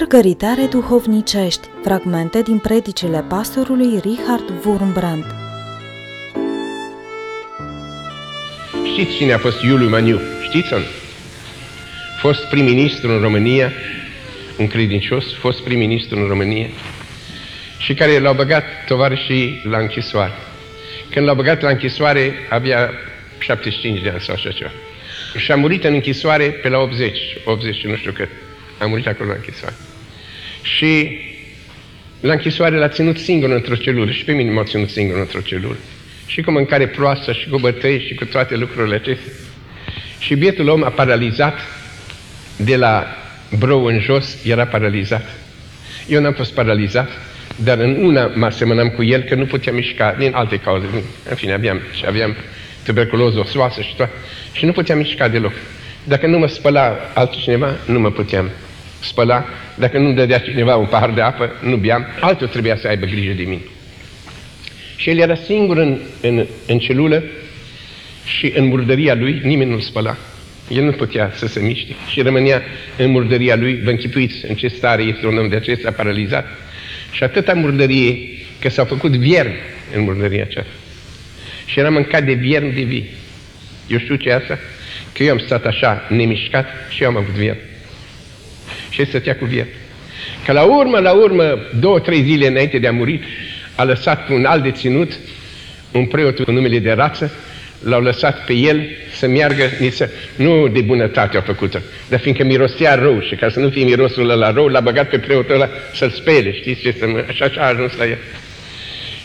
Mărgăritare duhovnicești, fragmente din predicile pastorului Richard Wurmbrand. Știți cine a fost Iuliu Maniu? Știți -o? Fost prim-ministru în România, un credincios, fost prim-ministru în România și care l-au băgat tovarășii la închisoare. Când l-au băgat la închisoare, avea 75 de ani sau așa ceva. Și a murit în închisoare pe la 80, 80 și nu știu cât. A murit acolo la închisoare. Și la închisoare l-a ținut singur într-o celulă și pe mine m-a ținut singur într-o celulă. Și cu mâncare proastă și cu bătăi și cu toate lucrurile acestea. Și bietul om a paralizat de la brou în jos, era paralizat. Eu n-am fost paralizat, dar în una mă asemănam cu el că nu puteam mișca din alte cauze. În fine, aveam, și aveam tuberculoză osoasă și toate. Și nu puteam mișca deloc. Dacă nu mă spăla altcineva, nu mă puteam spăla. Dacă nu dădea cineva un pahar de apă, nu beam. Altul trebuia să aibă grijă de mine. Și el era singur în, în, în celulă și în murdăria lui nimeni nu-l spăla. El nu putea să se miște și rămânea în murdăria lui. Vă închipuiți în ce stare este un om de acesta paralizat. Și atâta murdărie că s-au făcut viermi în murdăria aceasta. Și era mâncat de viermi de vii. Eu știu ce e asta? Că eu am stat așa, nemișcat și eu am avut viermi. Și el stătea cu viermi. Că la urmă, la urmă, două, trei zile înainte de a muri, a lăsat un alt deținut, un preot cu numele de rață, l-au lăsat pe el să meargă, niță, nu de bunătate a făcută, dar fiindcă mirosea rău și ca să nu fie mirosul ăla rău, l-a băgat pe preotul ăla să-l spele, știți ce să așa, așa a ajuns la el.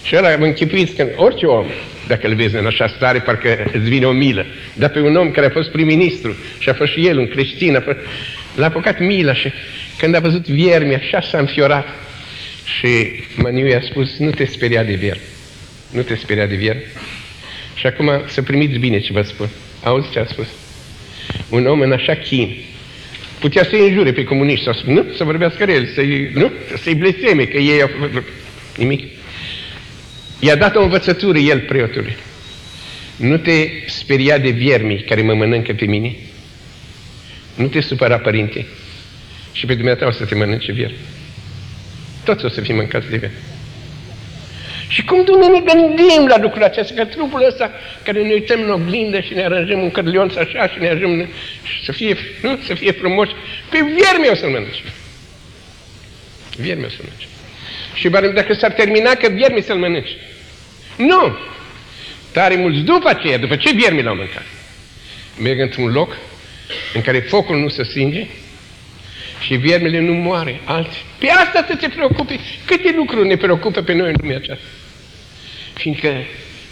Și ăla mă închipuiți că orice om, dacă îl vezi în așa stare, parcă îți vine o milă. Dar pe un om care a fost prim-ministru și a fost și el un creștin, a fost... l-a apucat mila și când a văzut viermi, așa s-a înfiorat. Și Maniu i-a spus, nu te speria de viermi. Nu te speria de viermi. Și acum să primiți bine ce vă spun. Auzi ce a spus? Un om în așa chin putea să-i înjure pe comuniști sau nu, să vorbească el, să-i, nu, să-i blesteme că ei au făcut nimic. I-a dat o învățătură el preotului. Nu te speria de viermii care mă mănâncă pe mine. Nu te supăra, părinte. Și pe dumneata o să te mănânce viermi. Toți o să fim mâncați de viermi. Și cum Dumnezeu ne gândim la lucrul acesta, că trupul ăsta care ne uităm în oglindă și ne aranjăm un cărlionț așa și ne ajungem să fie, nu? să fie frumos, pe viermi o să-l mănânce. Viermi o să-l mănânce. Și dacă s-ar termina că viermi să-l mănânce. Nu! Tare mulți după aceea, după ce viermi l-au mâncat, merg într-un loc în care focul nu se stinge și viermele nu moare alții. Pe asta să te preocupi. Câte lucruri ne preocupă pe noi în lumea aceasta? Fiindcă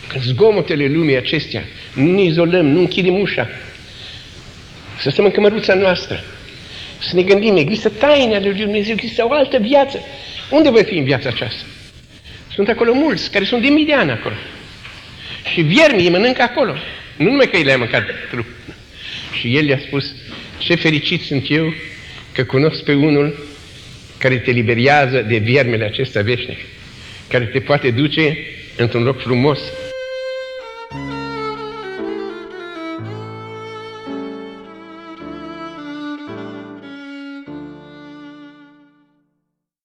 când zgomotele lumii acestea, nu ne izolăm, nu închidem ușa, să stăm în cămăruța noastră, să ne gândim, există taine ale lui Dumnezeu, există o altă viață. Unde voi fi în viața aceasta? Sunt acolo mulți care sunt de mii de ani acolo. Și viermii îi mănâncă acolo. Nu numai că i le-a mâncat trup. Și el i-a spus, ce fericit sunt eu că cunosc pe unul care te liberează de viermele acestea veșnic, care te poate duce într-un loc frumos,